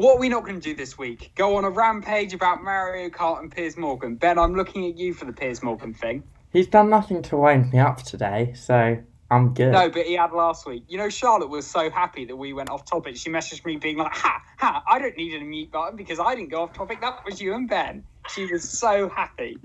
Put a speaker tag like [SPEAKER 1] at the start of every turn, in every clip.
[SPEAKER 1] What are we not going to do this week? Go on a rampage about Mario Kart and Piers Morgan. Ben, I'm looking at you for the Piers Morgan thing.
[SPEAKER 2] He's done nothing to wind me up today, so I'm good.
[SPEAKER 1] No, but he had last week. You know, Charlotte was so happy that we went off topic. She messaged me being like, ha, ha, I don't need a mute button because I didn't go off topic. That was you and Ben. She was so happy.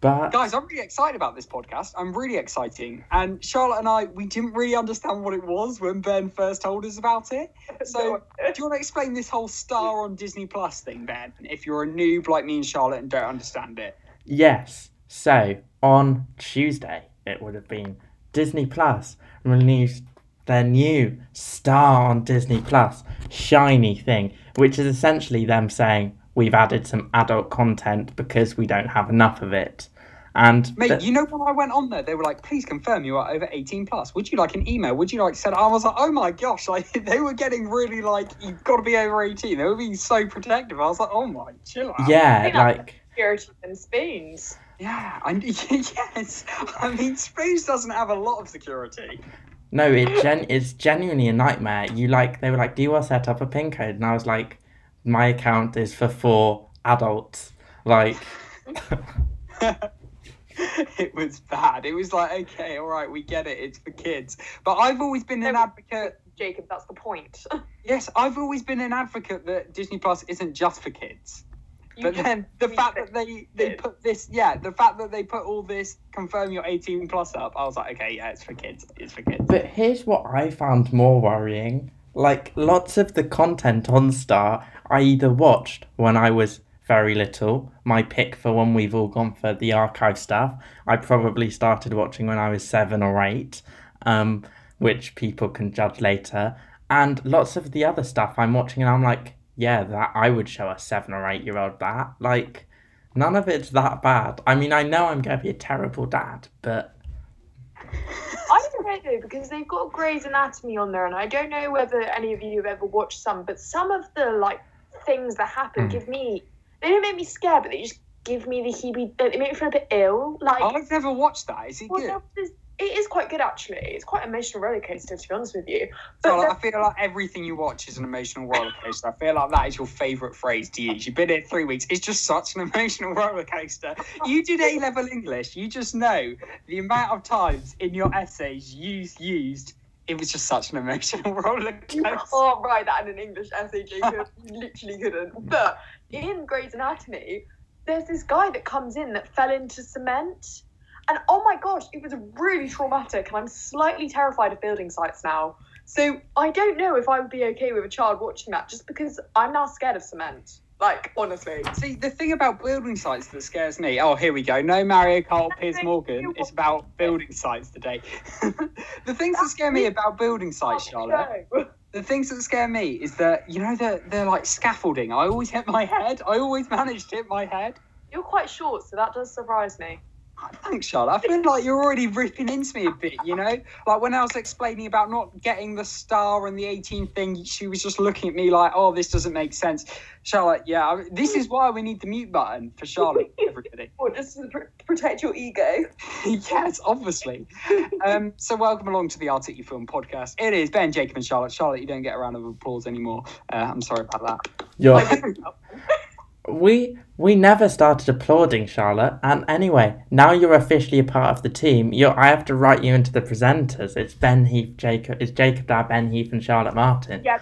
[SPEAKER 2] But
[SPEAKER 1] Guys, I'm really excited about this podcast. I'm really exciting. And Charlotte and I, we didn't really understand what it was when Ben first told us about it. So, do you want to explain this whole star on Disney Plus thing, Ben? If you're a noob like me and Charlotte and don't understand it.
[SPEAKER 2] yes, so on Tuesday it would have been Disney Plus released their new star on Disney Plus shiny thing, which is essentially them saying we've added some adult content because we don't have enough of it. And
[SPEAKER 1] Mate,
[SPEAKER 2] th-
[SPEAKER 1] you know when I went on there, they were like, "Please confirm you are over 18 plus." Would you like an email? Would you like said? I was like, "Oh my gosh!" Like they were getting really like, "You've got to be over 18." They were being so protective. I was like, "Oh my, chill out."
[SPEAKER 2] yeah,
[SPEAKER 3] think that's-
[SPEAKER 2] like
[SPEAKER 3] Security and spoons.
[SPEAKER 1] yeah. I, yes. I mean, Spoons doesn't have a lot of security.
[SPEAKER 2] No, it gen- it's genuinely a nightmare. You like they were like, "Do you want to set up a pin code?" And I was like, "My account is for four adults." Like,
[SPEAKER 1] it was bad. It was like, okay, all right, we get it. It's for kids. But I've always been an advocate.
[SPEAKER 3] Jacob, that's the point.
[SPEAKER 1] Yes, I've always been an advocate that Disney Plus isn't just for kids.
[SPEAKER 3] You
[SPEAKER 1] But then the fact that they they
[SPEAKER 3] did.
[SPEAKER 1] put this, yeah, the fact that they put all this confirm you're 18 plus up, I was like, okay, yeah, it's for kids. It's for kids.
[SPEAKER 2] but here's what I found more worrying: like, lots of the content on Star I either watched when I was very little. My pick for when we've all gone for the archive stuff. I probably started watching when I was seven or eight, um, which people can judge later. And lots of the other stuff I'm watching, and I'm like, yeah, that I would show a seven or eight year old that. Like, none of it's that bad. I mean, I know I'm going to be a terrible dad, but
[SPEAKER 3] I don't know though, because they've got Grey's Anatomy on there, and I don't know whether any of you have ever watched some, but some of the like things that happen
[SPEAKER 2] Mm.
[SPEAKER 3] give me they don't make me scared, but they just give me the heebie they make me feel a bit ill. Like
[SPEAKER 1] I've never watched that. Is it
[SPEAKER 3] well,
[SPEAKER 1] good?
[SPEAKER 3] It is quite good actually. It's quite an emotional roller coaster to be honest with you. But
[SPEAKER 1] like, I feel like everything you watch is an emotional roller coaster. I feel like that is your favourite phrase to use. You've been here three weeks. It's just such an emotional roller coaster. You did A level English. You just know the amount of times in your essays you used. It was just such an emotional roller
[SPEAKER 3] You can't write that in an English essay, Jacob. you literally couldn't. But in Grey's Anatomy, there's this guy that comes in that fell into cement. And oh my gosh, it was really traumatic. And I'm slightly terrified of building sites now. So I don't know if I would be okay with a child watching that just because I'm now scared of cement. Like, honestly.
[SPEAKER 1] See, the thing about building sites that scares me. Oh, here we go. No Mario Kart Piers Morgan. It's about building sites today. the things that scare me about building sites, Charlotte. The things that scare me is that you know the they're like scaffolding. I always hit my head. I always manage to hit my head.
[SPEAKER 3] You're quite short, so that does surprise me.
[SPEAKER 1] Thanks, Charlotte. I feel like you're already ripping into me a bit. You know, like when I was explaining about not getting the star and the 18 thing, she was just looking at me like, "Oh, this doesn't make sense." Charlotte, yeah, this is why we need the mute button for Charlotte. Everybody.
[SPEAKER 3] Or just to protect your ego.
[SPEAKER 1] yes, obviously. Um, so welcome along to the Articufilm podcast. It is Ben, Jacob, and Charlotte. Charlotte, you don't get a round of applause anymore. Uh, I'm sorry about that.
[SPEAKER 2] you're.
[SPEAKER 3] Like,
[SPEAKER 2] We we never started applauding Charlotte, and anyway, now you're officially a part of the team. You're. I have to write you into the presenters. It's Ben Heath, Jacob. It's Jacob Dad, Ben Heath, and Charlotte Martin.
[SPEAKER 3] yeah,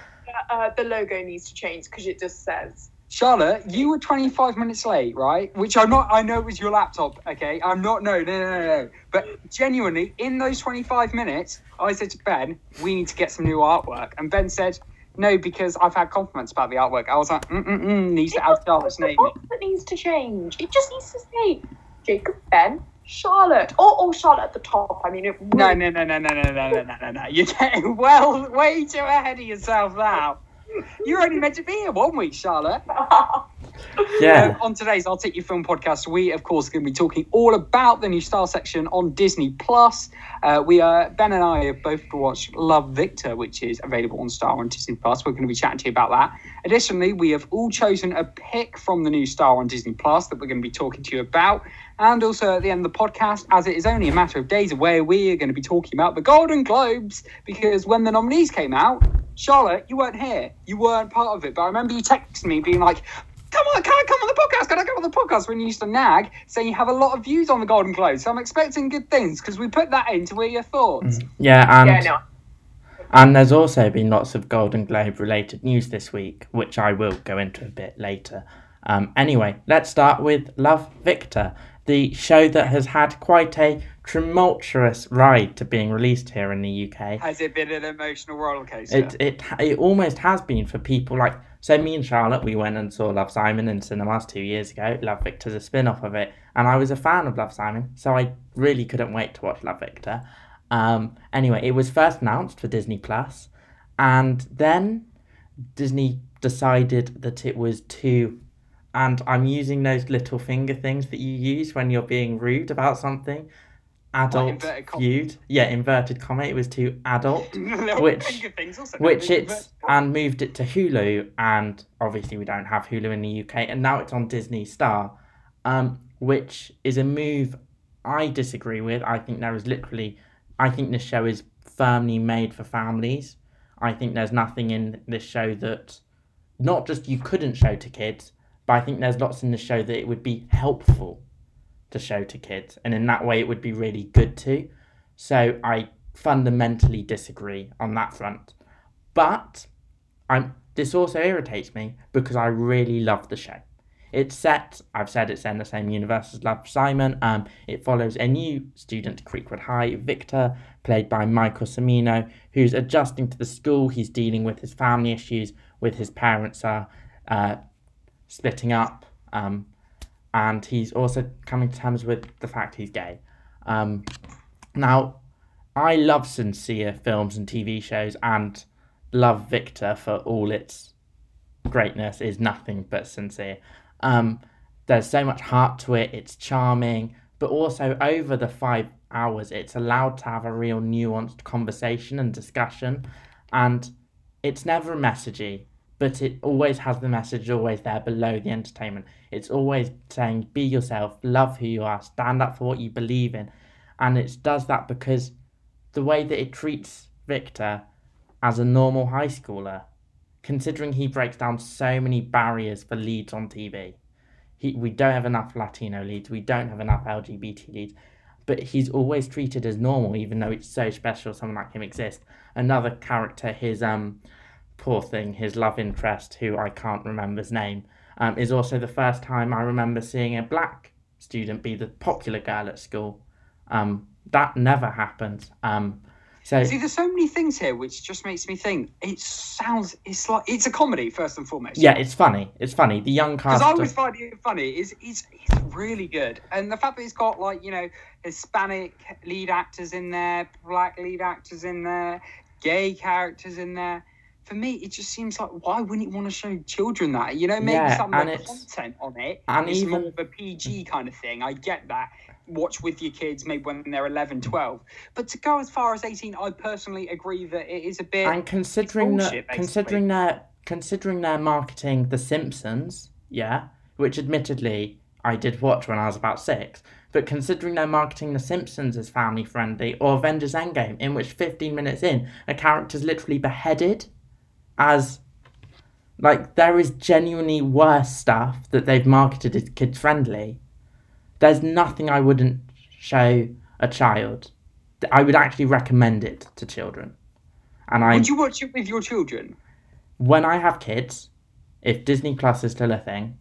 [SPEAKER 3] uh, the logo needs to change because it just says.
[SPEAKER 1] Charlotte, you were 25 minutes late, right? Which I'm not, I know it was your laptop, okay? I'm not, no, no, no, no, no. But genuinely, in those 25 minutes, I said to Ben, we need to get some new artwork. And Ben said, no, because I've had compliments about the artwork. I was like, mm mm mm, needs to add Charlotte's name.
[SPEAKER 3] that needs to change. It just needs to say Jacob, Ben, Charlotte, or, or Charlotte at the top. I mean, it
[SPEAKER 1] No,
[SPEAKER 3] really-
[SPEAKER 1] no, no, no, no, no, no, no, no, no, no. You're getting well, way too ahead of yourself now. You're only meant to be here one week, Charlotte.
[SPEAKER 2] Yeah.
[SPEAKER 1] Um, on today's Articufilm podcast, we of course are going to be talking all about the new Star section on Disney Plus. Uh, we are Ben and I have both watched Love Victor, which is available on Star on Disney Plus. We're going to be chatting to you about that. Additionally, we have all chosen a pick from the new Star on Disney Plus that we're going to be talking to you about. And also at the end of the podcast, as it is only a matter of days away, we are going to be talking about the Golden Globes because when the nominees came out, Charlotte, you weren't here. You weren't part of it. But I remember you texting me being like, come on, can I come on the podcast? Can I come on the podcast? When you used to nag, saying you have a lot of views on the Golden Globes. So I'm expecting good things because we put that in to hear your thoughts.
[SPEAKER 2] Yeah, and
[SPEAKER 3] yeah, no.
[SPEAKER 2] and there's also been lots of Golden Globe related news this week, which I will go into a bit later. Um, anyway, let's start with Love Victor, the show that has had quite a tumultuous ride to being released here in the UK.
[SPEAKER 1] Has it been an emotional roller coaster?
[SPEAKER 2] It it it almost has been for people like so. Me and Charlotte, we went and saw Love Simon in cinemas two years ago. Love Victor's a spin off of it, and I was a fan of Love Simon, so I really couldn't wait to watch Love Victor. Um, anyway, it was first announced for Disney Plus, and then Disney decided that it was too. And I'm using those little finger things that you use when you're being rude about something. Adult viewed, yeah, inverted comma. It was too adult which-
[SPEAKER 1] also
[SPEAKER 2] which it's and moved it to Hulu, and obviously we don't have Hulu in the UK, and now it's on Disney Star, um, which is a move I disagree with. I think there is literally, I think this show is firmly made for families. I think there's nothing in this show that, not just you couldn't show to kids, but I think there's lots in the show that it would be helpful to show to kids, and in that way it would be really good to. So I fundamentally disagree on that front. But I'm this also irritates me because I really love the show. It's set, I've said it's in the same universe as Love Simon. Um, it follows a new student to Creekwood High, Victor, played by Michael Cimino, who's adjusting to the school. He's dealing with his family issues, with his parents are uh, splitting up, um, and he's also coming to terms with the fact he's gay. Um, now, I love sincere films and TV shows, and love Victor for all its greatness is nothing but sincere. Um, there's so much heart to it. It's charming, but also over the five hours, it's allowed to have a real nuanced conversation and discussion, and it's never messagey, but it always has the message always there below the entertainment. It's always saying, "Be yourself, love who you are, stand up for what you believe in," and it does that because the way that it treats Victor as a normal high schooler, considering he breaks down so many barriers for leads on TV. He, we don't have enough Latino leads, we don't have enough LGBT leads, but he's always treated as normal, even though it's so special someone like him exists. Another character, his um, poor thing, his love interest, who I can't remember his name, um, is also the first time I remember seeing a black student be the popular girl at school. Um, that never happened. Um, so
[SPEAKER 1] See, there's so many things here which just makes me think. It sounds, it's like it's a comedy first and foremost.
[SPEAKER 2] yeah, it's funny. It's funny. The young
[SPEAKER 1] Because
[SPEAKER 2] cast.
[SPEAKER 1] I
[SPEAKER 2] of-
[SPEAKER 1] always find it funny. Is it's, it's really good, and the fact that it's got like you know Hispanic lead actors in there, black lead actors in there, gay characters in there. For me, it just seems like why wouldn't you want to show children that? You know, maybe
[SPEAKER 2] Yeah,
[SPEAKER 1] some
[SPEAKER 2] and
[SPEAKER 1] of the content on it
[SPEAKER 2] and
[SPEAKER 1] is more
[SPEAKER 2] even-
[SPEAKER 1] of a PG kind of thing. I get that. Watch with your kids, maybe when they're 11, 12. But to go as far as 18, I personally agree that it is a bit.
[SPEAKER 2] and considering
[SPEAKER 1] bullshit,
[SPEAKER 2] that, considering their considering their marketing, The Simpsons, yeah, which admittedly I did watch when I was about six, but considering their marketing The Simpsons as family friendly, or Avengers Endgame, in which fifteen minutes in, a character's literally beheaded, as like there is genuinely worse stuff that they've marketed as kid friendly. There's nothing I wouldn't show a child. I would actually recommend it to children. And I
[SPEAKER 1] Would you watch it with your children?
[SPEAKER 2] when I have kids, if Disney Plus is still a thing,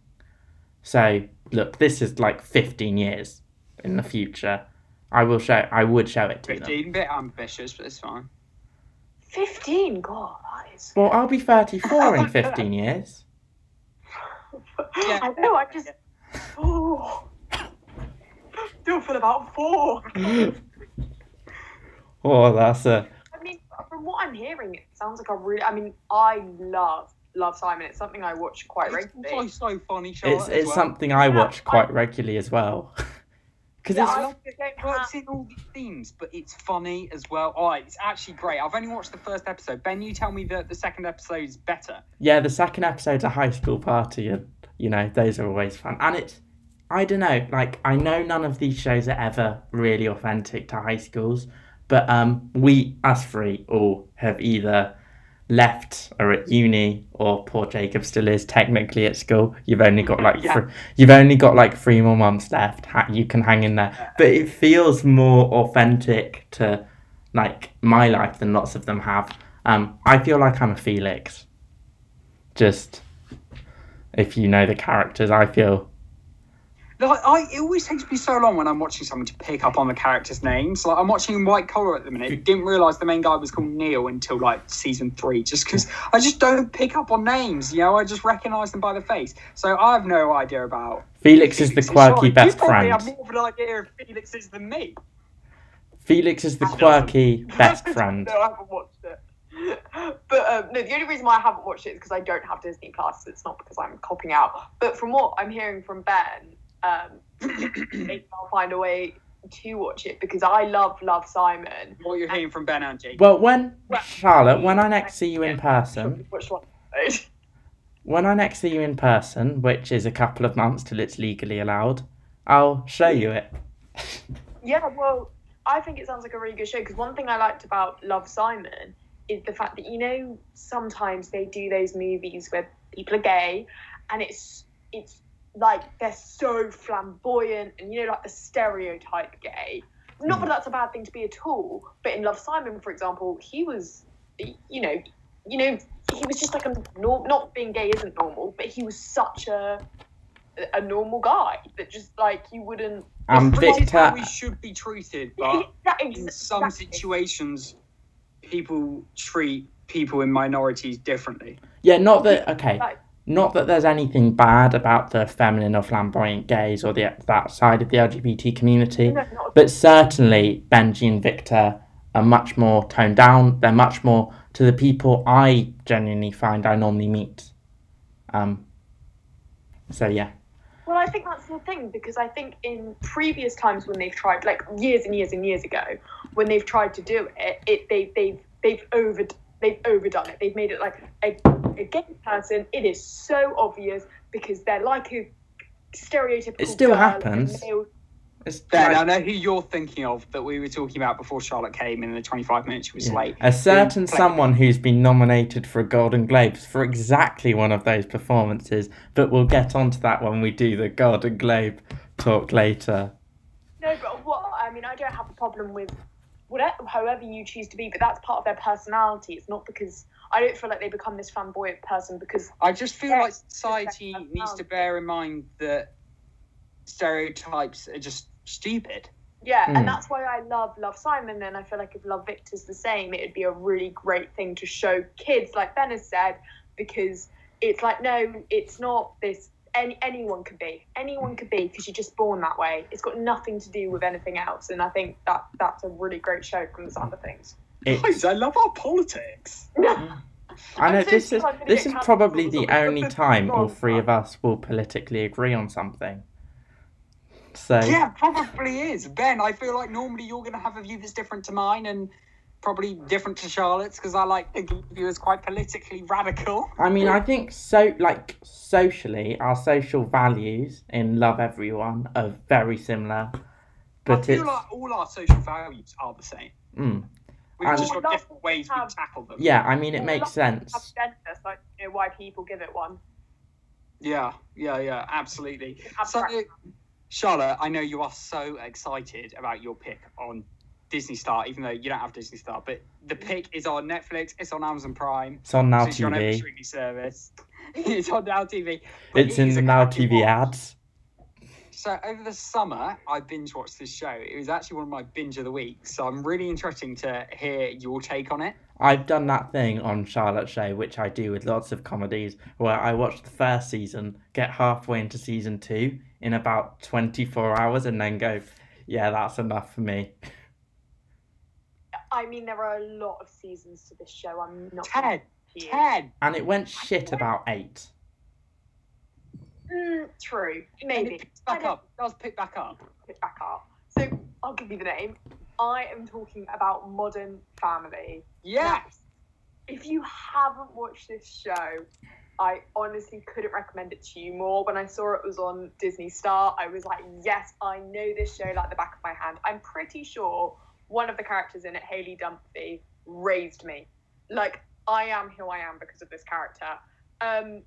[SPEAKER 2] so look, this is like 15 years in the future. I will show. I would show it to them.
[SPEAKER 1] 15, bit ambitious, but it's fine.
[SPEAKER 3] 15? God, that is.
[SPEAKER 2] Well, I'll be 34 in 15 years.
[SPEAKER 1] Yeah.
[SPEAKER 3] I know, I just. Oh. Still feel about four.
[SPEAKER 2] Oh, that's a.
[SPEAKER 3] I mean, from what I'm hearing, it sounds like a really. I mean, I love love Simon. It's something I watch quite regularly.
[SPEAKER 1] so, so funny, Charlotte.
[SPEAKER 2] It's it's
[SPEAKER 1] well.
[SPEAKER 2] something I
[SPEAKER 3] Yeah,
[SPEAKER 2] watch quite
[SPEAKER 3] I-
[SPEAKER 2] regularly as well. Because
[SPEAKER 3] Yeah,
[SPEAKER 2] it's
[SPEAKER 3] I
[SPEAKER 1] love
[SPEAKER 3] don't
[SPEAKER 1] It works in all these themes, but it's funny as well. Oh, it's actually great. I've only watched the first episode. Ben, you tell me that the second episode is better.
[SPEAKER 2] yeah, the second episode's a high school party, and you know those are always fun. And it's, I don't know, like I know none of these shows are ever really authentic to high schools, but um, we as three all have either left are at uni, or poor Jacob still is technically at school. You've only got like
[SPEAKER 1] Yeah.
[SPEAKER 2] thr- you've only got like three more months left. Ha- you can hang in there, but it feels more authentic to like my life than lots of them have. Um, I feel like I'm a Felix. Just if you know the characters, I feel
[SPEAKER 1] Like, I, it always takes me so long when I'm watching someone to pick up on the characters' names. Like I'm watching White Collar at the minute. Didn't realise the main guy was called Neil until like season three, just because I just don't pick up on names. You know, I just recognise them by the face. So I have no idea about.
[SPEAKER 2] Felix is the quirky
[SPEAKER 1] story.
[SPEAKER 2] best
[SPEAKER 1] you probably
[SPEAKER 2] friend.
[SPEAKER 1] have more of an idea of Felix is than me.
[SPEAKER 2] Felix is the quirky best friend.
[SPEAKER 3] no, I haven't watched it. But um, no, the only reason why I haven't watched it is because I don't have Disney Plus. It's not because I'm copping out. But from what I'm hearing from Ben, um, maybe I'll find a way to watch it because I love Love Simon.
[SPEAKER 1] What you're hearing from Ben and Jake.
[SPEAKER 2] Well, when
[SPEAKER 3] Well,
[SPEAKER 2] Charlotte, when I next see you in person,
[SPEAKER 3] Which one?
[SPEAKER 2] when I next see you in person, which is a couple of months till it's legally allowed, I'll show you it.
[SPEAKER 3] Yeah, well, I think it sounds like a really good show because one thing I liked about Love Simon is the fact that you know sometimes they do those movies where people are gay, and it's it's like they're so flamboyant and you know like the stereotype gay. Not that that's a bad thing to be at all, but in Love Simon, for example, he was, you know, you know, he was just like a norm. Not being gay isn't normal, but he was such a a normal guy that just like you wouldn't.
[SPEAKER 2] Um,
[SPEAKER 1] This is how
[SPEAKER 2] Victor,
[SPEAKER 1] we should be treated, but
[SPEAKER 3] That
[SPEAKER 1] in some
[SPEAKER 3] exactly.
[SPEAKER 1] situations, people treat people in minorities differently.
[SPEAKER 2] yeah, not that okay,
[SPEAKER 3] Like,
[SPEAKER 2] not that there's anything bad about the feminine or flamboyant gays or the that side of the LGBT community,
[SPEAKER 3] no,
[SPEAKER 2] but certainly Benji and Victor are much more toned down. They're much more to the people I genuinely find I normally meet. Um. So yeah,
[SPEAKER 3] Well, I think that's the thing because I think in previous times when they've tried, like years and years and years ago, when they've tried to do it, it they they've they've over they've overdone it. They've made it like a, a gay person. It is so obvious because they're like a stereotypical.
[SPEAKER 2] It still
[SPEAKER 3] girl,
[SPEAKER 2] happens.
[SPEAKER 3] and male-
[SPEAKER 2] it's
[SPEAKER 1] Ben, I know who you're thinking of that we were talking about before Charlotte came in the 25 minutes she was
[SPEAKER 2] Yeah.
[SPEAKER 1] late.
[SPEAKER 2] A certain someone who's been nominated for a Golden Globes for exactly one of those performances, but we'll get onto that when we do the Golden Globe talk later.
[SPEAKER 3] No, but what I mean, I don't have a problem with whatever, however you choose to be, but that's part of their personality. It's not because I don't feel like they become this flamboyant person because
[SPEAKER 1] I just feel like society needs to bear in mind that stereotypes are just stupid.
[SPEAKER 3] Yeah,
[SPEAKER 2] Mm.
[SPEAKER 3] and that's why I love Love Simon, and I feel like if Love Victor's the same, it'd be a really great thing to show kids, like Ben has said, because it's like, no, it's not this. Any, anyone could be. Anyone mm. could be because you're just born that way. It's got nothing to do with anything else, and I think that that's a really great show from the sound of things.
[SPEAKER 2] It's,
[SPEAKER 1] Guys, I love our politics.
[SPEAKER 2] I know
[SPEAKER 3] so
[SPEAKER 2] this is this is probably the only time all three of us will politically agree on something. So
[SPEAKER 1] Yeah, probably is. Ben, I feel like normally you're going to have a view that's different to mine and probably different to Charlotte's because I like to think of you as quite politically radical.
[SPEAKER 2] I mean, I think so. Like socially, our social values in love everyone are very similar,
[SPEAKER 1] I
[SPEAKER 2] but
[SPEAKER 1] feel
[SPEAKER 2] it's
[SPEAKER 1] like all our social values are the same.
[SPEAKER 2] mm,
[SPEAKER 1] We've
[SPEAKER 2] And-
[SPEAKER 1] just got different ways we tackle them.
[SPEAKER 2] yeah. I mean, it
[SPEAKER 3] Well,
[SPEAKER 2] makes sense.
[SPEAKER 3] gender, so you know why people give it one.
[SPEAKER 1] Yeah, yeah, yeah, absolutely. So, Charlotte, I know you are so excited about your pick on Disney Star, even though you don't have Disney Star. But the pick is on Netflix, it's on Amazon Prime,
[SPEAKER 2] It's on Now
[SPEAKER 1] since you're on every
[SPEAKER 2] TV.
[SPEAKER 1] streaming service. it's on Now TV.
[SPEAKER 2] It's
[SPEAKER 1] it
[SPEAKER 2] in the Now TV
[SPEAKER 1] watch.
[SPEAKER 2] ads.
[SPEAKER 1] So over the summer, I binge watched this show. It was actually one of my binge of the week. So I'm really interesting to hear your take on it.
[SPEAKER 2] I've done that thing on Charlotte Show, which I do with lots of comedies, where I watch the first season, get halfway into season two in about 24 hours, and then go, yeah, that's enough for me.
[SPEAKER 3] I mean, there are a lot of seasons to this show. I'm not.
[SPEAKER 1] Ted,
[SPEAKER 3] to you.
[SPEAKER 1] Ted.
[SPEAKER 2] And it went shit about eight.
[SPEAKER 3] Mm, true, maybe.
[SPEAKER 1] it picks back up. It does pick back up.
[SPEAKER 3] Pick back up. So I'll give you the name. I am talking about Modern Family.
[SPEAKER 1] Yeah.
[SPEAKER 3] If you haven't watched this show, I honestly couldn't recommend it to you more. When I saw it was on Disney Star, I was like, yes, I know this show like the back of my hand. I'm pretty sure one of the characters in it, Haley Dunphy, raised me. Like, I am who I am because of this character. Um,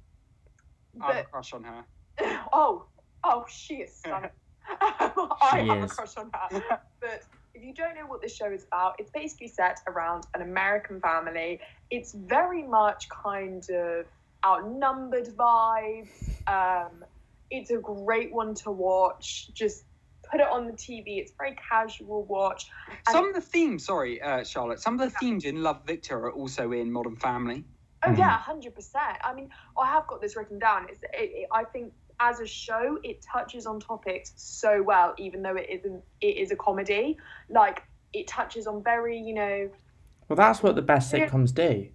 [SPEAKER 1] I have a crush on her.
[SPEAKER 3] oh, oh, she is stunning. I
[SPEAKER 2] She
[SPEAKER 3] have
[SPEAKER 2] is.
[SPEAKER 3] a crush on her. But if you don't know what this show is about, it's basically set around an American family. It's very much kind of outnumbered vibes. Um, it's a great one to watch. Just put it on the TV. It's very casual watch.
[SPEAKER 1] Some of the themes, sorry, uh, Charlotte. Some of the themes in Love Victor are also in Modern Family.
[SPEAKER 3] Oh
[SPEAKER 2] Mhm.
[SPEAKER 3] yeah, hundred percent. I mean, I have got this written down. It's, it, it, I think as a show, it touches on topics so well, even though it isn't. It is a comedy. Like it touches on very, you know,
[SPEAKER 2] Well, that's what the best sitcoms do.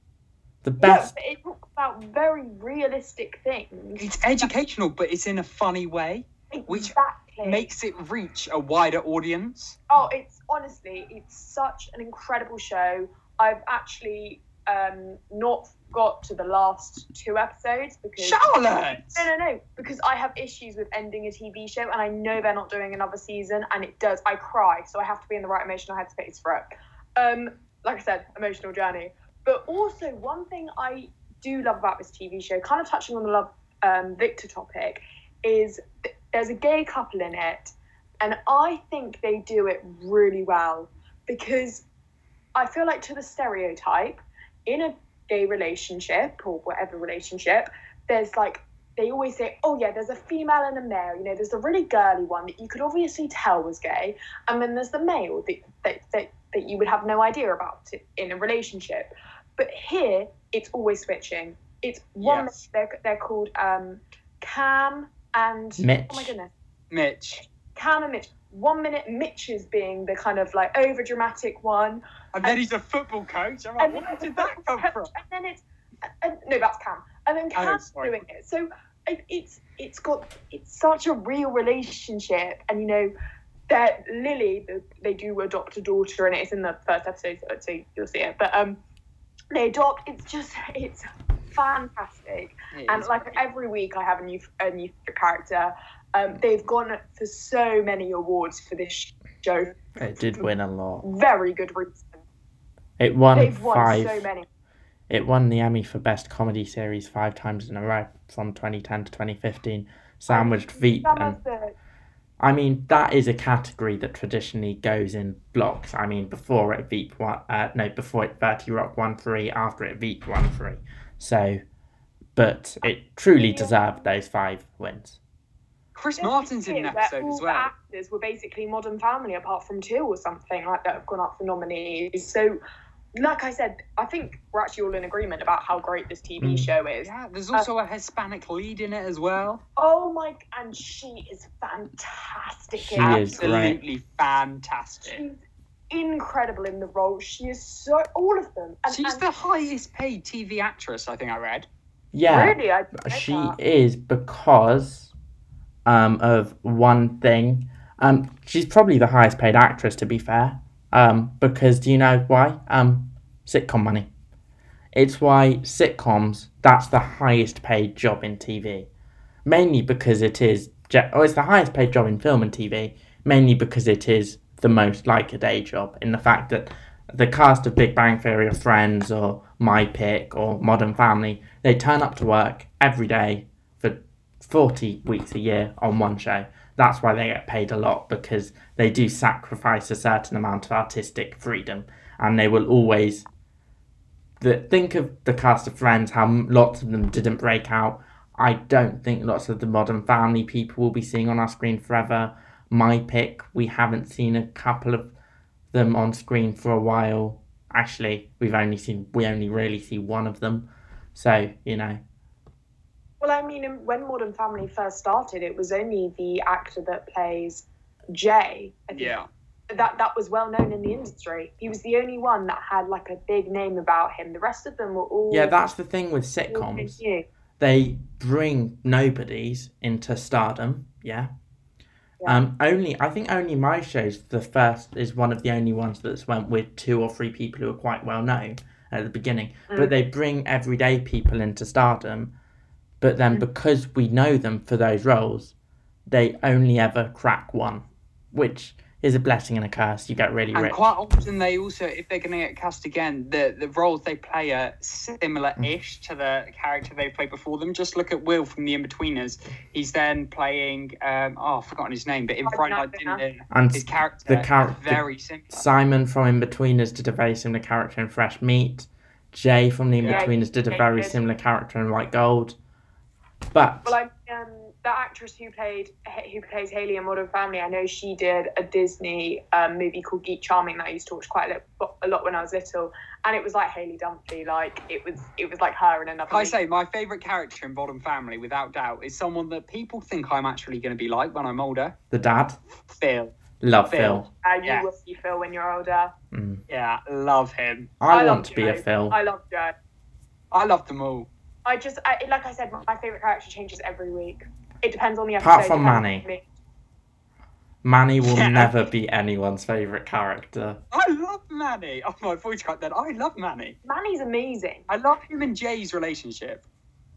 [SPEAKER 2] The
[SPEAKER 3] yeah,
[SPEAKER 2] best.
[SPEAKER 3] but it talks about very realistic things.
[SPEAKER 1] It's educational, but it's in a funny way. Which
[SPEAKER 3] exactly.
[SPEAKER 1] Makes it reach a wider audience.
[SPEAKER 3] Oh, it's honestly, it's such an incredible show. I've actually um, not got to the last two episodes because
[SPEAKER 1] Charlotte!
[SPEAKER 3] No, no, no. Because I have issues with ending a TV show, and I know they're not doing another season, and it does. I cry, so I have to be in the right emotional headspace for it. Um, like I said, emotional journey. But also, one thing I do love about this TV show, kind of touching on the love um, Victor topic, is there's a gay couple in it, and I think they do it really well because I feel like to the stereotype in a gay relationship or whatever relationship, there's like they always say, oh yeah, there's a female and a male. You know, there's a really girly one that you could obviously tell was gay, and then there's the male that that that, that you would have no idea about in a relationship. But here, it's always switching. It's one.
[SPEAKER 1] Yes.
[SPEAKER 3] They're they're called um, Cam and
[SPEAKER 2] Mitch.
[SPEAKER 3] oh my goodness,
[SPEAKER 1] Mitch.
[SPEAKER 3] Cam and Mitch. One minute Mitch is being the kind of like over dramatic one,
[SPEAKER 1] And then he's a football coach. I'm like,
[SPEAKER 3] and
[SPEAKER 1] where did that come from?
[SPEAKER 3] And then it's and, no, that's Cam. And then
[SPEAKER 1] Oh,
[SPEAKER 3] Cam's
[SPEAKER 1] sorry.
[SPEAKER 3] doing it. So it, it's it's got it's such a real relationship, and you know that Lily the, they do adopt a daughter, and it's in the first episode, so, so you'll see it. But um, they adopt. It's just it's fantastic,
[SPEAKER 1] It
[SPEAKER 3] and like every week I have a new a new character. Um, they've gone for so many awards for this show.
[SPEAKER 2] It did win a lot.
[SPEAKER 3] Very good reason.
[SPEAKER 2] It won
[SPEAKER 3] They've won
[SPEAKER 2] five.
[SPEAKER 3] so many.
[SPEAKER 2] It won the Emmy for Best Comedy Series five times in a row from 2010 to 2015, sandwiched Veep. And I mean, that is a category that traditionally goes in blocks. I mean, before it Veep won, uh, no, before it 30 Rock won three, after it Veep won three. So, but it truly deserved those five wins.
[SPEAKER 1] Chris
[SPEAKER 3] Just
[SPEAKER 1] Martin's in
[SPEAKER 3] here,
[SPEAKER 1] an
[SPEAKER 3] where
[SPEAKER 1] episode
[SPEAKER 3] all
[SPEAKER 1] as
[SPEAKER 3] the
[SPEAKER 1] well.
[SPEAKER 3] actors were basically Modern Family, apart from two or something like that have gone up for nominees. So, like I said, I think we're actually all in agreement about how great this TV
[SPEAKER 2] Mm.
[SPEAKER 3] show is.
[SPEAKER 1] Yeah, there's also a Hispanic lead in it as well.
[SPEAKER 3] Oh my! And she is fantastic.
[SPEAKER 2] She
[SPEAKER 3] in it.
[SPEAKER 2] is great.
[SPEAKER 1] Absolutely fantastic.
[SPEAKER 3] She's incredible in the role. She is so all of them. And,
[SPEAKER 1] She's
[SPEAKER 3] and
[SPEAKER 1] the highest paid TV actress, I think I read.
[SPEAKER 2] Yeah,
[SPEAKER 3] really. I
[SPEAKER 2] she
[SPEAKER 3] that.
[SPEAKER 2] is because um, of one thing. Um, she's probably the highest paid actress, to be fair. Um, because do you know why? Um, sitcom money. It's why sitcoms that's the highest paid job in TV, mainly because it is. ge- Oh, it's the highest paid job in film and TV, mainly because it is the most like a day job. In the fact that the cast of Big Bang Theory or Friends or My Pick or Modern Family, they turn up to work every day for 40 weeks a year on one show. That's why they get paid a lot because they do sacrifice a certain amount of artistic freedom and they will always. The, think of the cast of Friends, how lots of them didn't break out. I don't think lots of the Modern Family people will be seeing on our screen forever. My Pick, we haven't seen a couple of them on screen for a while. Actually, we've only seen we only really see one of them. So you know,
[SPEAKER 3] Well, I mean, when Modern Family first started, it was only the actor that plays Jay.
[SPEAKER 1] Yeah.
[SPEAKER 3] that that was well known in the industry. He was the only one that had like a big name about him. The rest of them were all
[SPEAKER 2] yeah, that's the thing with
[SPEAKER 3] all
[SPEAKER 2] sitcoms.
[SPEAKER 3] new.
[SPEAKER 2] They bring nobodies into stardom. Yeah.
[SPEAKER 3] Yeah.
[SPEAKER 2] Um, only I think only my show's the first is one of the only ones that's went with two or three people who are quite well known at the beginning.
[SPEAKER 3] Mm.
[SPEAKER 2] But they bring everyday people into stardom. But then
[SPEAKER 3] Mm.
[SPEAKER 2] because we know them for those roles, they only ever crack one, which is a blessing and a curse. You get really
[SPEAKER 1] And
[SPEAKER 2] rich.
[SPEAKER 1] quite often, they also, if they're going to get cast again, the, the roles they play are similar-ish to the character they played before them. Just look at Will from The Inbetweeners. He's then playing, um, oh, I've forgotten his name, but in
[SPEAKER 3] Friday
[SPEAKER 1] Friday
[SPEAKER 3] Night
[SPEAKER 1] Night
[SPEAKER 3] Dinner.
[SPEAKER 1] Dinner,
[SPEAKER 2] and
[SPEAKER 1] his character
[SPEAKER 2] the char-
[SPEAKER 1] is very similar.
[SPEAKER 2] Simon from Inbetweeners did a very similar character in Fresh Meat. Jay from The
[SPEAKER 1] Yeah,
[SPEAKER 2] Inbetweeners did a very
[SPEAKER 3] did.
[SPEAKER 2] similar character in White Gold. But
[SPEAKER 3] Well, I'm um, that actress who played who plays Haley in Modern Family. I know she did a Disney um, movie called Geek Charming that I used to watch quite a lot, a lot when I was little, and it was like Haley Dunphy. Like it was it was like her in another.
[SPEAKER 1] Can I
[SPEAKER 3] movie.
[SPEAKER 1] say my favourite character in Modern Family, without doubt, is someone that people think I'm actually going to be like when I'm older.
[SPEAKER 2] the dad,
[SPEAKER 1] Phil.
[SPEAKER 2] love
[SPEAKER 1] Phil.
[SPEAKER 2] Phil.
[SPEAKER 3] Uh, you
[SPEAKER 1] Yeah.
[SPEAKER 3] will see Phil when you're older.
[SPEAKER 2] Mm.
[SPEAKER 1] Yeah, love him.
[SPEAKER 2] I,
[SPEAKER 3] I
[SPEAKER 2] want to be a Phil.
[SPEAKER 3] I love Joe.
[SPEAKER 1] I love them all.
[SPEAKER 3] I just I, like I said, my favorite character changes every week. It depends on the episode.
[SPEAKER 2] Apart from Manny. Manny will
[SPEAKER 1] Yeah.
[SPEAKER 2] never be anyone's favourite character.
[SPEAKER 1] I love Manny. Oh, my voice cracked then. I love Manny.
[SPEAKER 3] Manny's amazing.
[SPEAKER 1] I love him and Jay's relationship.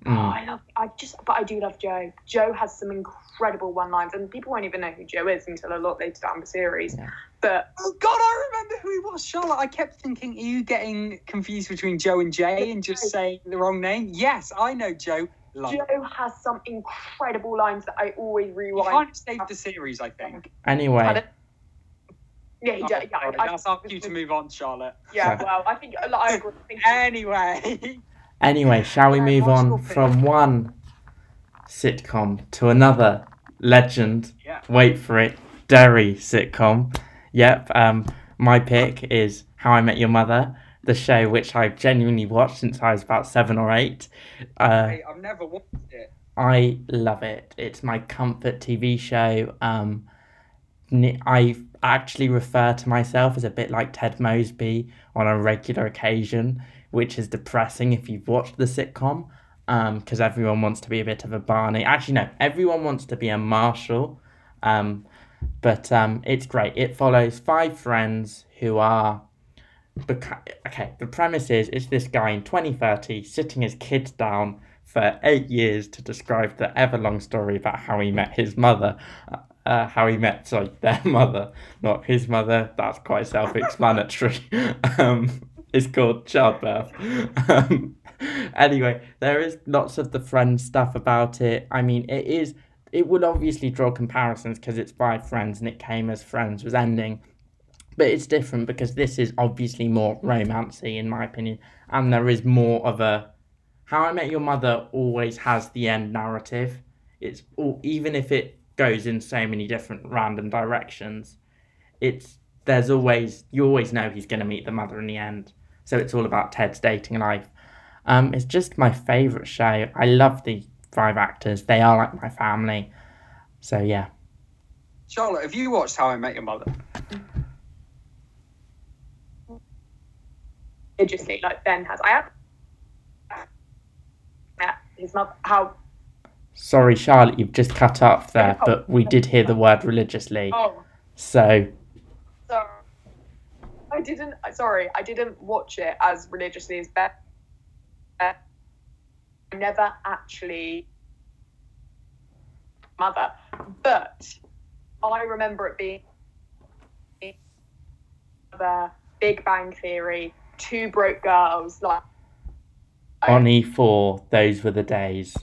[SPEAKER 3] Oh,
[SPEAKER 2] Mm.
[SPEAKER 3] I love. I just, but I do love Joe. Joe has some incredible one lines, and people won't even know who Joe is until a lot later down the series.
[SPEAKER 2] Yeah.
[SPEAKER 3] But
[SPEAKER 1] Oh God, I remember who he was. Charlotte, I kept thinking, are you getting confused between Joe and Jay and just saying the wrong name? Yes, I know Joe. Love him.
[SPEAKER 3] Joe has some incredible lines that I always
[SPEAKER 1] He
[SPEAKER 3] rewind.
[SPEAKER 1] kind of saved the series, I think.
[SPEAKER 2] Anyway,
[SPEAKER 3] Pardon? Yeah, he
[SPEAKER 1] Oh,
[SPEAKER 3] does. Yeah, I, I,
[SPEAKER 1] that's our cue to move on, Charlotte.
[SPEAKER 3] yeah. Well, I think like, I agree. I think
[SPEAKER 1] Anyway,
[SPEAKER 2] anyway, shall we move
[SPEAKER 1] what's
[SPEAKER 2] on
[SPEAKER 1] your pick?
[SPEAKER 2] from one sitcom to another legend?
[SPEAKER 1] Yeah.
[SPEAKER 2] Wait for it, Derry sitcom. Yep. Um, my pick is How I Met Your Mother, the show which I've genuinely watched since I was about seven or eight. Uh,
[SPEAKER 1] Hey, I've never watched it.
[SPEAKER 2] I love it. It's my comfort TV show. Um, I actually refer to myself as a bit like Ted Mosby on a regular occasion, which is depressing if you've watched the sitcom, because everyone wants to be a bit of a Barney. Actually, no, everyone wants to be a Marshall. Um, but um, it's great. It follows five friends who are. Beca- Okay, the premise is it's this guy in 2030 sitting his kids down for eight years to describe the ever long story about how he met his mother. Uh, uh, how he met, sorry, their mother, not his mother. That's quite self explanatory. um, it's called childbirth. Um, anyway, there is lots of the friend stuff about it. I mean, it is. It would obviously draw comparisons because it's by friends and it came as friends was ending. But it's different because this is obviously more romancy, in my opinion, and there is more of a how I Met Your Mother always has the end narrative. It's all, even if it goes in so many different random directions, it's there's always you always know he's going to meet the mother in the end. So it's all about Ted's dating life. Um, it's just my favorite show. I love the five actors. They are like my family. So yeah,
[SPEAKER 1] Charlotte, have you watched How I Met Your Mother?
[SPEAKER 3] Religiously, like Ben has. I have. His mother. How?
[SPEAKER 2] sorry Charlotte, you've just cut off there, oh. but we did hear the word religiously.
[SPEAKER 3] Oh,
[SPEAKER 2] So
[SPEAKER 3] sorry. I didn't. Sorry, I didn't watch it as religiously as Ben. I never actually mother, but I remember it being the Big Bang Theory, Two Broke Girls, like
[SPEAKER 2] on E4, those were the days.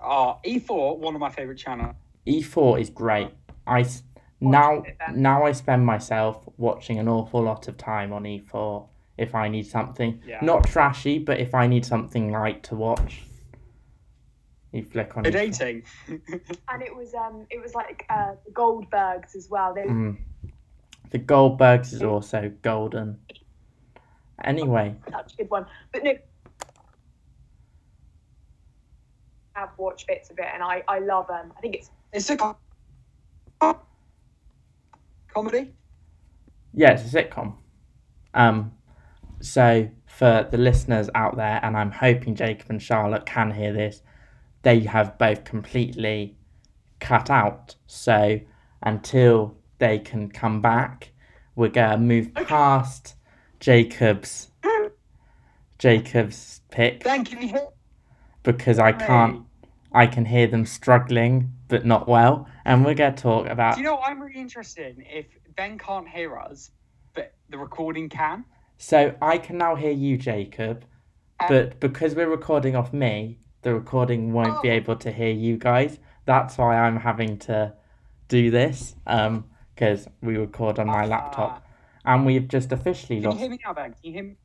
[SPEAKER 1] Oh, E4, one of my favourite channels.
[SPEAKER 2] E4 is great. I s- now now I spend myself watching an awful lot of time on E4 if I need something
[SPEAKER 1] Yeah.
[SPEAKER 2] not trashy, but if I need something light to watch. You flick on
[SPEAKER 1] The dating.
[SPEAKER 3] and it was um it was like uh Goldbergs as well. They
[SPEAKER 2] Mm. The Goldbergs is also golden. Anyway,
[SPEAKER 3] were such a good one, but no. I've watched bits of it and I I love them. I think it's
[SPEAKER 1] It's a co- comedy.
[SPEAKER 2] yeah, it's a sitcom. Um, so for the listeners out there, and I'm hoping Jacob and Charlotte can hear this, they have both completely cut out. So until they can come back, we're gonna move past Jacob's Jacob's pick
[SPEAKER 1] Thank you.
[SPEAKER 2] because I can't I can hear them struggling, but not well. And we're going to talk about.
[SPEAKER 1] Do you know what I'm really interested in? If Ben can't hear us, but the recording can.
[SPEAKER 2] So I can now hear you, Jacob,
[SPEAKER 1] Um,
[SPEAKER 2] but because we're recording off me, the recording won't be
[SPEAKER 1] Oh.
[SPEAKER 2] able to hear you guys. That's why I'm having to do this, um, because we record on my
[SPEAKER 1] Ah.
[SPEAKER 2] laptop, and we've just officially lost
[SPEAKER 1] Can you hear me now, Ben? Can you hear me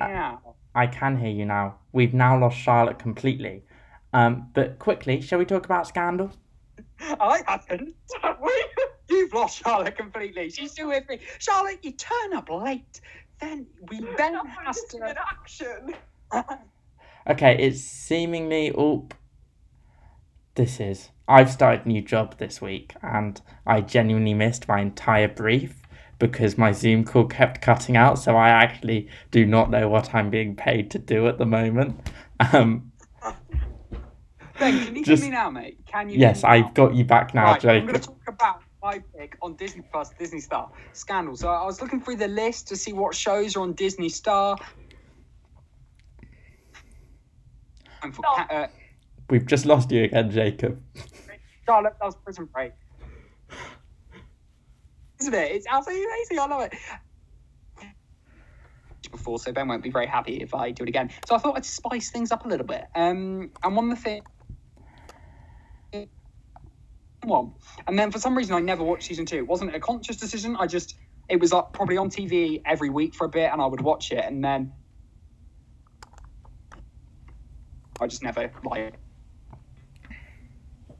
[SPEAKER 2] Uh,
[SPEAKER 1] now?
[SPEAKER 2] I can hear you now. We've now lost Charlotte completely. Um, but quickly, shall we talk about Scandal?
[SPEAKER 1] I haven't. We- You've lost Charlotte completely. She's still with me. Charlotte, you turn up late. Then we
[SPEAKER 3] That
[SPEAKER 1] has to.
[SPEAKER 3] action.
[SPEAKER 2] Okay, it's seemingly oop. This is. I've started a new job this week, and I genuinely missed my entire brief because my Zoom call kept cutting out. So I actually do not know what I'm being paid to do at the moment. Um,
[SPEAKER 1] Ben, can you
[SPEAKER 2] Just-
[SPEAKER 1] hear me now, mate? Can you?
[SPEAKER 2] yes,
[SPEAKER 1] hear me?
[SPEAKER 2] I've got you back now,
[SPEAKER 1] right, I'm going to talk about my pick on Disney Plus, Disney Star Scandal. So I was looking through the list to see what shows are on Disney Star. And for uh,
[SPEAKER 2] We've just lost you again, Jacob.
[SPEAKER 1] Charlotte does Prison Break. Isn't it? It's absolutely amazing. I love it. Before, so Ben won't be very happy if I do it again. So I thought I'd spice things up a little bit. Um, and one of the things. One, and then for some reason I never watched season two. It wasn't a conscious decision. I just it was like probably on TV every week for a bit, and I would watch it, and then I just never like.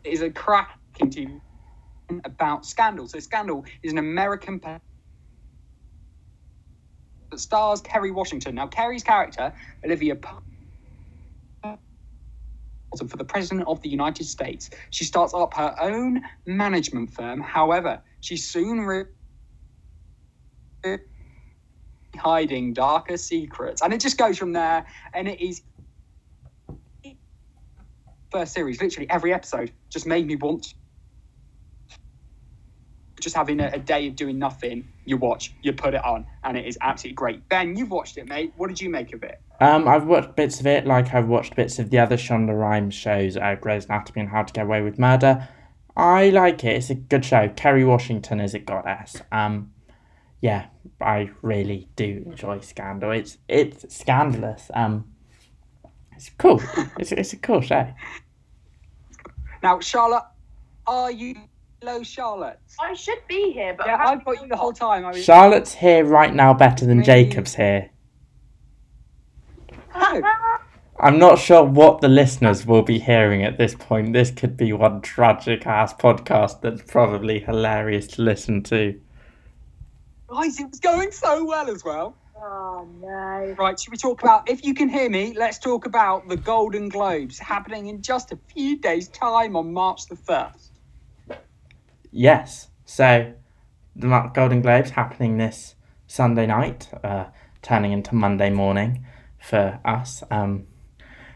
[SPEAKER 1] Is a cracking TV about Scandal. So Scandal is an American that stars Kerry Washington. Now Kerry's character, Olivia for the President of the United States. She starts up her own management firm. However, she soon re- hiding darker secrets, and it just goes from there. And it is first series, literally every episode, just made me want. Just having a, a day of doing nothing, you watch, you put it on, and it is absolutely great. Ben, you've watched it, mate. What did you make of it?
[SPEAKER 2] Um, I've watched bits of it, like I've watched bits of the other Shonda Rhimes shows, uh, Grey's Anatomy and How to Get Away with Murder. I like it. It's a good show. Kerry Washington is a goddess. Um, yeah, I really do enjoy Scandal. It's it's scandalous. Um, it's cool. it's it's a cool show.
[SPEAKER 1] Now, Charlotte, are you hello, Charlotte?
[SPEAKER 3] I should be here, but
[SPEAKER 1] Yeah,
[SPEAKER 3] I'm
[SPEAKER 1] I've got you the whole time. I was,
[SPEAKER 2] Charlotte's here right now better than
[SPEAKER 1] Me.
[SPEAKER 2] Jacob's here.
[SPEAKER 1] Oh,
[SPEAKER 2] I'm not sure what the listeners will be hearing at this point. This could be one tragic ass podcast that's probably hilarious to listen to.
[SPEAKER 1] guys, it was going so well as well.
[SPEAKER 3] Oh no.
[SPEAKER 1] Right, should we talk about, if you can hear me, let's talk about the Golden Globes happening in just a few days' time on March the 1st.
[SPEAKER 2] Yes, so the Golden Globes happening this Sunday night, uh, turning into Monday morning for us. Um,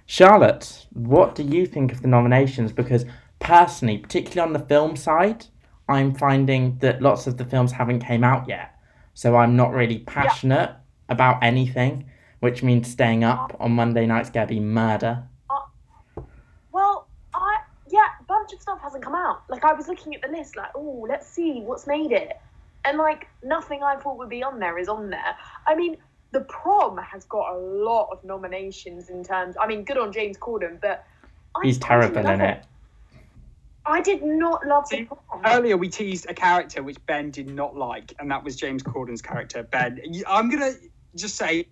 [SPEAKER 2] Charlotte, what do you think of the nominations? Because personally, particularly on the film side, I'm finding that lots of the films haven't came out yet, so I'm not really passionate about anything, which means staying up on Monday night's gonna be murder.
[SPEAKER 3] Well, I yeah, a bunch of stuff hasn't come out. Like I was looking at the list, like, oh, let's see what's made it, and like nothing I thought would be on there is on there. I mean, the prom has got a lot of nominations in terms. I mean, good on James Corden, but I,
[SPEAKER 2] He's
[SPEAKER 3] I
[SPEAKER 2] terrible in it.
[SPEAKER 3] I did not love the prom.
[SPEAKER 1] Earlier, we teased a character which Ben did not like, and that was James Corden's character. Ben, I'm going to just say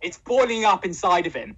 [SPEAKER 1] it's boiling up inside of him.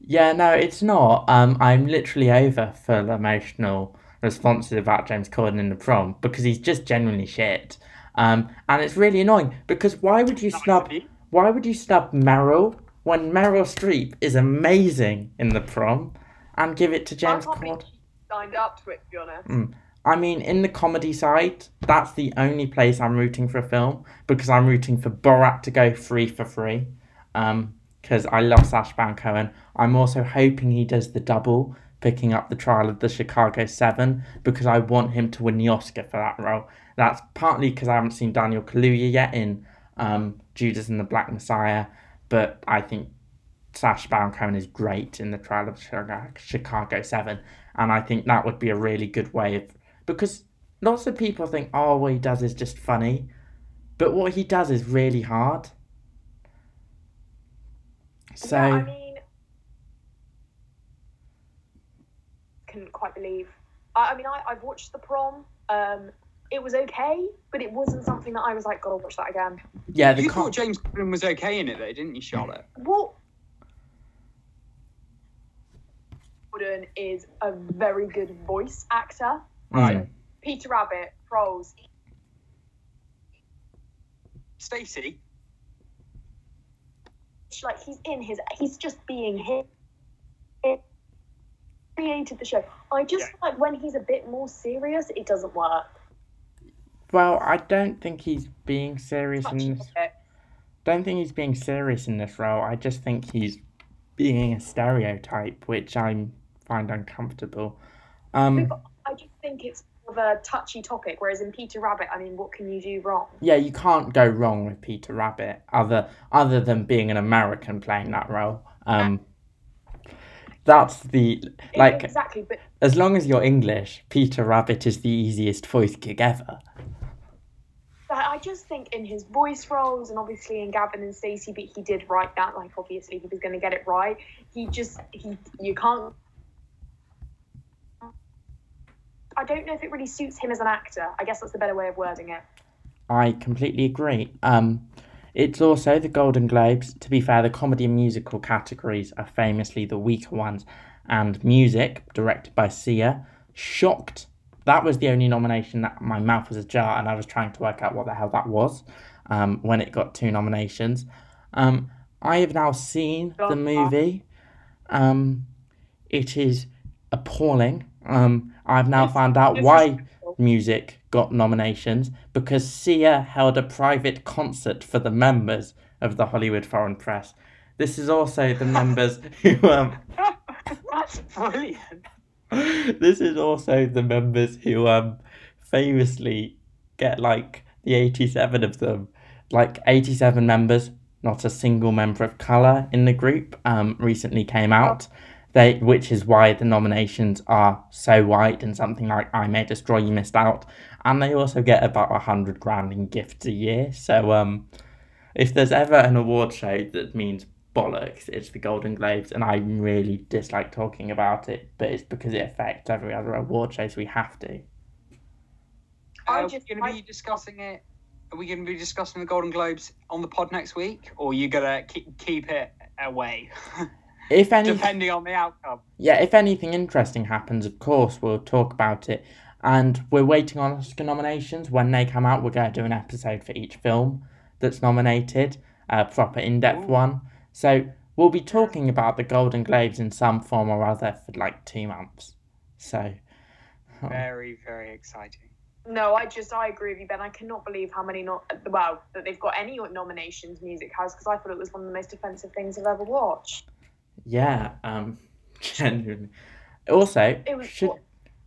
[SPEAKER 2] Yeah, no, it's not. Um, I'm literally over for the emotional responses about James Corden in the prom because he's just genuinely shit. Um, and it's really annoying because why would you snub? Why would you snub Meryl when Meryl Streep is amazing in the prom, and give it to James
[SPEAKER 3] I
[SPEAKER 2] Corden?
[SPEAKER 3] signed up to it, to be honest.
[SPEAKER 2] Mm. I mean, in the comedy side, that's the only place I'm rooting for a film because I'm rooting for Borat to go free for free. Um, because I love Sacha Baron Cohen. I'm also hoping he does the double, picking up the trial of the Chicago Seven, because I want him to win the Oscar for that role. That's partly because I haven't seen Daniel Kaluuya yet in um, Judas and the Black Messiah, but I think Sacha Baron Cohen is great in the Trial of Chicago- Chicago Seven, and I think that would be a really good way of because lots of people think, oh, what he does is just funny, but what he does is really hard. So
[SPEAKER 3] yeah, I mean, couldn't quite believe. I, I mean, I, I've watched the prom. Um, it was okay, but it wasn't something that I was like, gotta watch that again.
[SPEAKER 2] yeah, the
[SPEAKER 1] You
[SPEAKER 2] con-
[SPEAKER 1] thought James Corden was okay in it, though, didn't you, Charlotte?
[SPEAKER 3] What? Jordan is a very good voice actor.
[SPEAKER 2] Mm.
[SPEAKER 3] Peter Rabbit, Trolls.
[SPEAKER 1] Stacey,
[SPEAKER 3] like he's in his he's just being him created the show i just
[SPEAKER 1] Yeah.
[SPEAKER 3] like when he's a bit more serious it doesn't work
[SPEAKER 2] Well, I don't think he's being serious
[SPEAKER 3] Much
[SPEAKER 2] in this.
[SPEAKER 3] it.
[SPEAKER 2] Don't think he's being serious in this role. I just think he's being a stereotype, which I find uncomfortable. Um,
[SPEAKER 3] i just think it's of a touchy topic whereas in peter rabbit i mean what can you do wrong
[SPEAKER 2] yeah, you can't go wrong with Peter Rabbit, other other than being an American playing that role. Um, that's the like
[SPEAKER 3] exactly but
[SPEAKER 2] as long as you're English, Peter Rabbit is the easiest voice gig ever.
[SPEAKER 3] I I just think in his voice roles and obviously in Gavin and Stacey, but he did write that. Like obviously he was going to get it right. He just he you can't. I don't know if it really suits him as an actor. I guess that's the better way of wording it.
[SPEAKER 2] I completely agree. Um, it's also the Golden Globes. To be fair, the comedy and musical categories are famously the weaker ones, and music, directed by Sia, shocked. That was the only nomination that my mouth was ajar, and I was trying to work out what the hell that was um, when it got two nominations. Um, I have now seen the movie. Um, it is appalling. Um, I've now found out why music got nominations because Sia held a private concert for the members of the Hollywood Foreign Press. This is also the members who um
[SPEAKER 1] that's brilliant.
[SPEAKER 2] this is also the members who um famously get like the 87 of them like 87 members not a single member of color in the group um recently came out they which is why the nominations are so wide and something like i may destroy you missed out. And they also get about a hundred grand in gifts a year. So um if there's ever an award show that means bollocks, it's the Golden Globes, and I really dislike talking about it, but it's because it affects every other award show, so we have to.
[SPEAKER 3] I
[SPEAKER 1] Are we going to be
[SPEAKER 3] I-
[SPEAKER 1] discussing it? Are we going to be discussing the Golden Globes on the pod next week, or are you going to keep, keep it away,
[SPEAKER 2] If any,
[SPEAKER 1] depending on the outcome?
[SPEAKER 2] yeah, if anything interesting happens, of course we'll talk about it. And we're waiting on Oscar nominations. When they come out, we're going to do an episode for each film that's nominated, a proper in-depth one. So we'll be talking about the Golden Globes in some form or other for like two months. So. oh.
[SPEAKER 1] Very, very exciting.
[SPEAKER 3] No, I just I agree with you, Ben. I cannot believe how many not well that they've got any nominations. Music has because I thought it was one of the most offensive things I've ever watched.
[SPEAKER 2] Yeah, um, genuinely. Also,
[SPEAKER 3] It was
[SPEAKER 2] should,
[SPEAKER 3] what-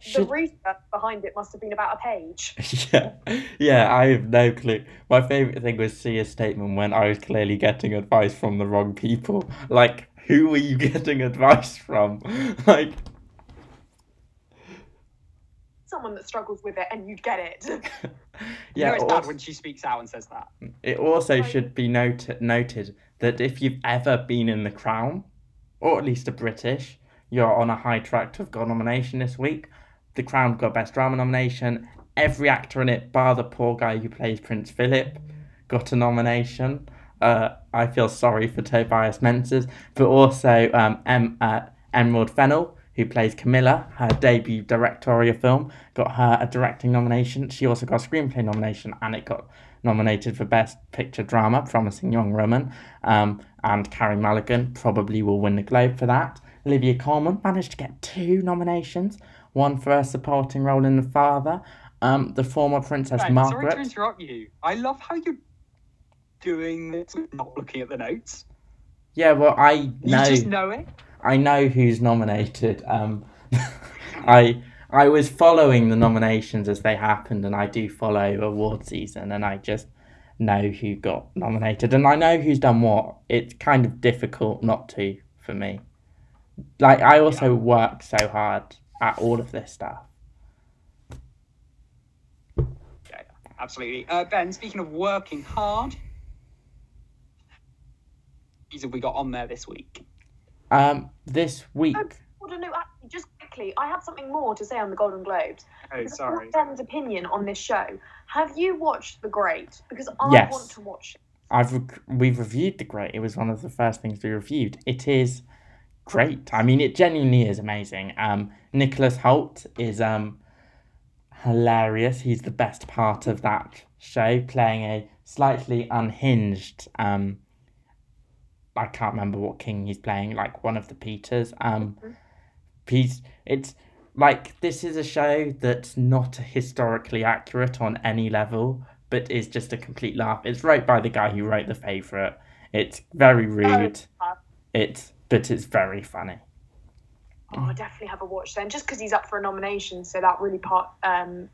[SPEAKER 3] the
[SPEAKER 2] should
[SPEAKER 3] research behind it must have been about a page.
[SPEAKER 2] yeah, yeah, I have no clue. My favorite thing was Sia statement when I was clearly getting advice from the wrong people. Like, who were you getting advice from? Like,
[SPEAKER 3] Someone that struggles with it, and you'd get it.
[SPEAKER 1] you
[SPEAKER 2] yeah.
[SPEAKER 1] know it's
[SPEAKER 2] also-
[SPEAKER 1] bad when she speaks out and says that.
[SPEAKER 2] It also should be noted noted that if you've ever been in the Crown, or at least a British, you're on a high track to have got a nomination this week. The Crown got Best Drama nomination. Every actor in it, bar the poor guy who plays Prince Philip, got a nomination. Uh, I feel sorry for Tobias Menzies, but also um, em- uh, Emerald Fennell, who plays Camilla, her debut directorial film, got her a directing nomination. She also got a screenplay nomination, and it got nominated for Best Picture Drama, Promising Young Woman. Um, and Carey Mulligan probably will win the Globe for that. Olivia Colman managed to get two nominations, one for her supporting role in The Father. Um, the former Princess
[SPEAKER 1] Ben, sorry to interrupt you. I love how you're doing this, not looking at the notes.
[SPEAKER 2] Yeah, well, I know.
[SPEAKER 1] You just know it.
[SPEAKER 2] I know who's nominated. Um, I I was following the nominations as they happened, and I do follow award season, and I just know who got nominated, and I know who's done what. It's kind of difficult not to for me. Like I also work so hard at all of this stuff.
[SPEAKER 1] Yeah, absolutely. Uh, ben, speaking of working hard, these have we got on there this week?
[SPEAKER 2] Um, this week,
[SPEAKER 3] Well, no, actually, just quickly, I have something more to say on the Golden Globes.
[SPEAKER 1] Oh,
[SPEAKER 3] Because I want Ben's opinion on this show. Have you watched The Great? Because I
[SPEAKER 2] Yes.
[SPEAKER 3] want to watch it.
[SPEAKER 2] I've rec- we've reviewed the Great. It was one of the first things we reviewed. It is great. I mean, it genuinely is amazing. Um, Nicholas Hoult is um hilarious. He's the best part of that show, playing a slightly unhinged um. I can't remember what king he's playing, like one of the Peters. Um, he's it's like this is a show that's not historically accurate on any level, but is just a complete laugh. It's wrote by the guy who wrote The Favourite. It's very rude. It's but it's very funny.
[SPEAKER 3] Oh, I definitely have a watch then, just because he's up for a nomination, so that really part um,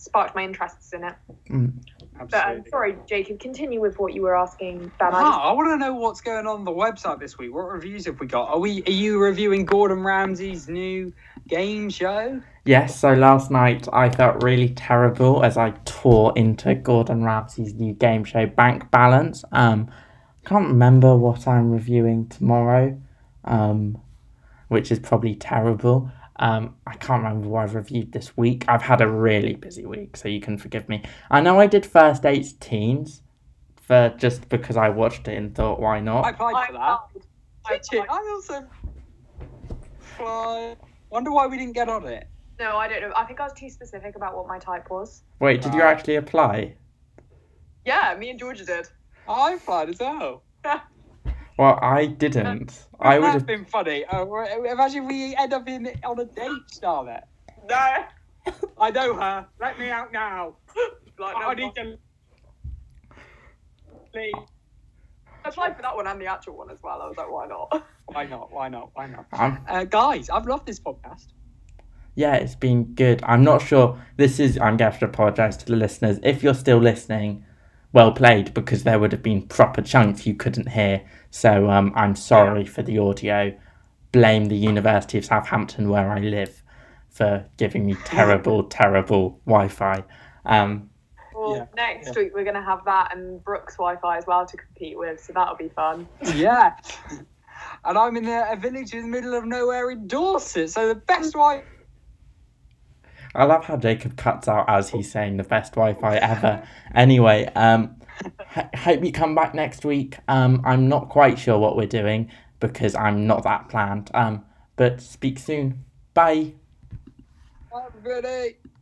[SPEAKER 3] sparked my interests in it. But um, sorry, Jacob, continue with what you were asking, Ben. I just-
[SPEAKER 1] Ah, I want to know what's going on on the website this week. What reviews have we got? Are we? Are you reviewing Gordon Ramsay's new game show?
[SPEAKER 2] Yes, so last night I felt really terrible as I tore into Gordon Ramsay's new game show Bank Balance. Um can't remember what I'm reviewing tomorrow. Um which is probably terrible. Um, I can't remember what I've reviewed this week. I've had a really busy week, so you can forgive me. I know I did First Dates Teens for just because I watched it and thought, why not?
[SPEAKER 1] I applied for that.
[SPEAKER 3] applied. I
[SPEAKER 1] Did you?
[SPEAKER 3] applied.
[SPEAKER 1] I also. applied. Wonder why we didn't get on it.
[SPEAKER 3] No, I don't know. I think I was too specific about what my type was.
[SPEAKER 2] Wait, did you actually apply?
[SPEAKER 3] Yeah, me and Georgia did.
[SPEAKER 1] I applied as well.
[SPEAKER 2] Well, I didn't. I would have.
[SPEAKER 1] been funny. Uh, we're- imagine we end up in on a date, Starlet.
[SPEAKER 3] No.
[SPEAKER 1] I know her. Let me out now.
[SPEAKER 3] Like,
[SPEAKER 1] I need to leave.
[SPEAKER 3] I applied for that one and the actual one as well. I was like, why not?
[SPEAKER 1] Why not? Why not? Why not?
[SPEAKER 2] I'm
[SPEAKER 1] Uh, guys, I've loved this podcast.
[SPEAKER 2] Yeah, it's been good. I'm not sure. This is. I'm going to have to apologise to the listeners. If you're still listening, well played, because there would have been proper chunks you couldn't hear. So um, I'm sorry for the audio. Blame the University of Southampton, where I live, for giving me terrible, terrible Wi Fi. Um,
[SPEAKER 3] Well,
[SPEAKER 1] Yeah,
[SPEAKER 3] next week we're gonna have that and Brooks Wi-Fi as well to compete with, so that'll be fun.
[SPEAKER 1] Yeah. And I'm in a, a village in the middle of nowhere in Dorset, so the best way.
[SPEAKER 2] I love how Jacob cuts out as he's saying the best Wi Fi ever. Anyway, um, h- hope you come back next week. Um, I'm not quite sure what we're doing because I'm not that planned. Um, but speak soon. Bye.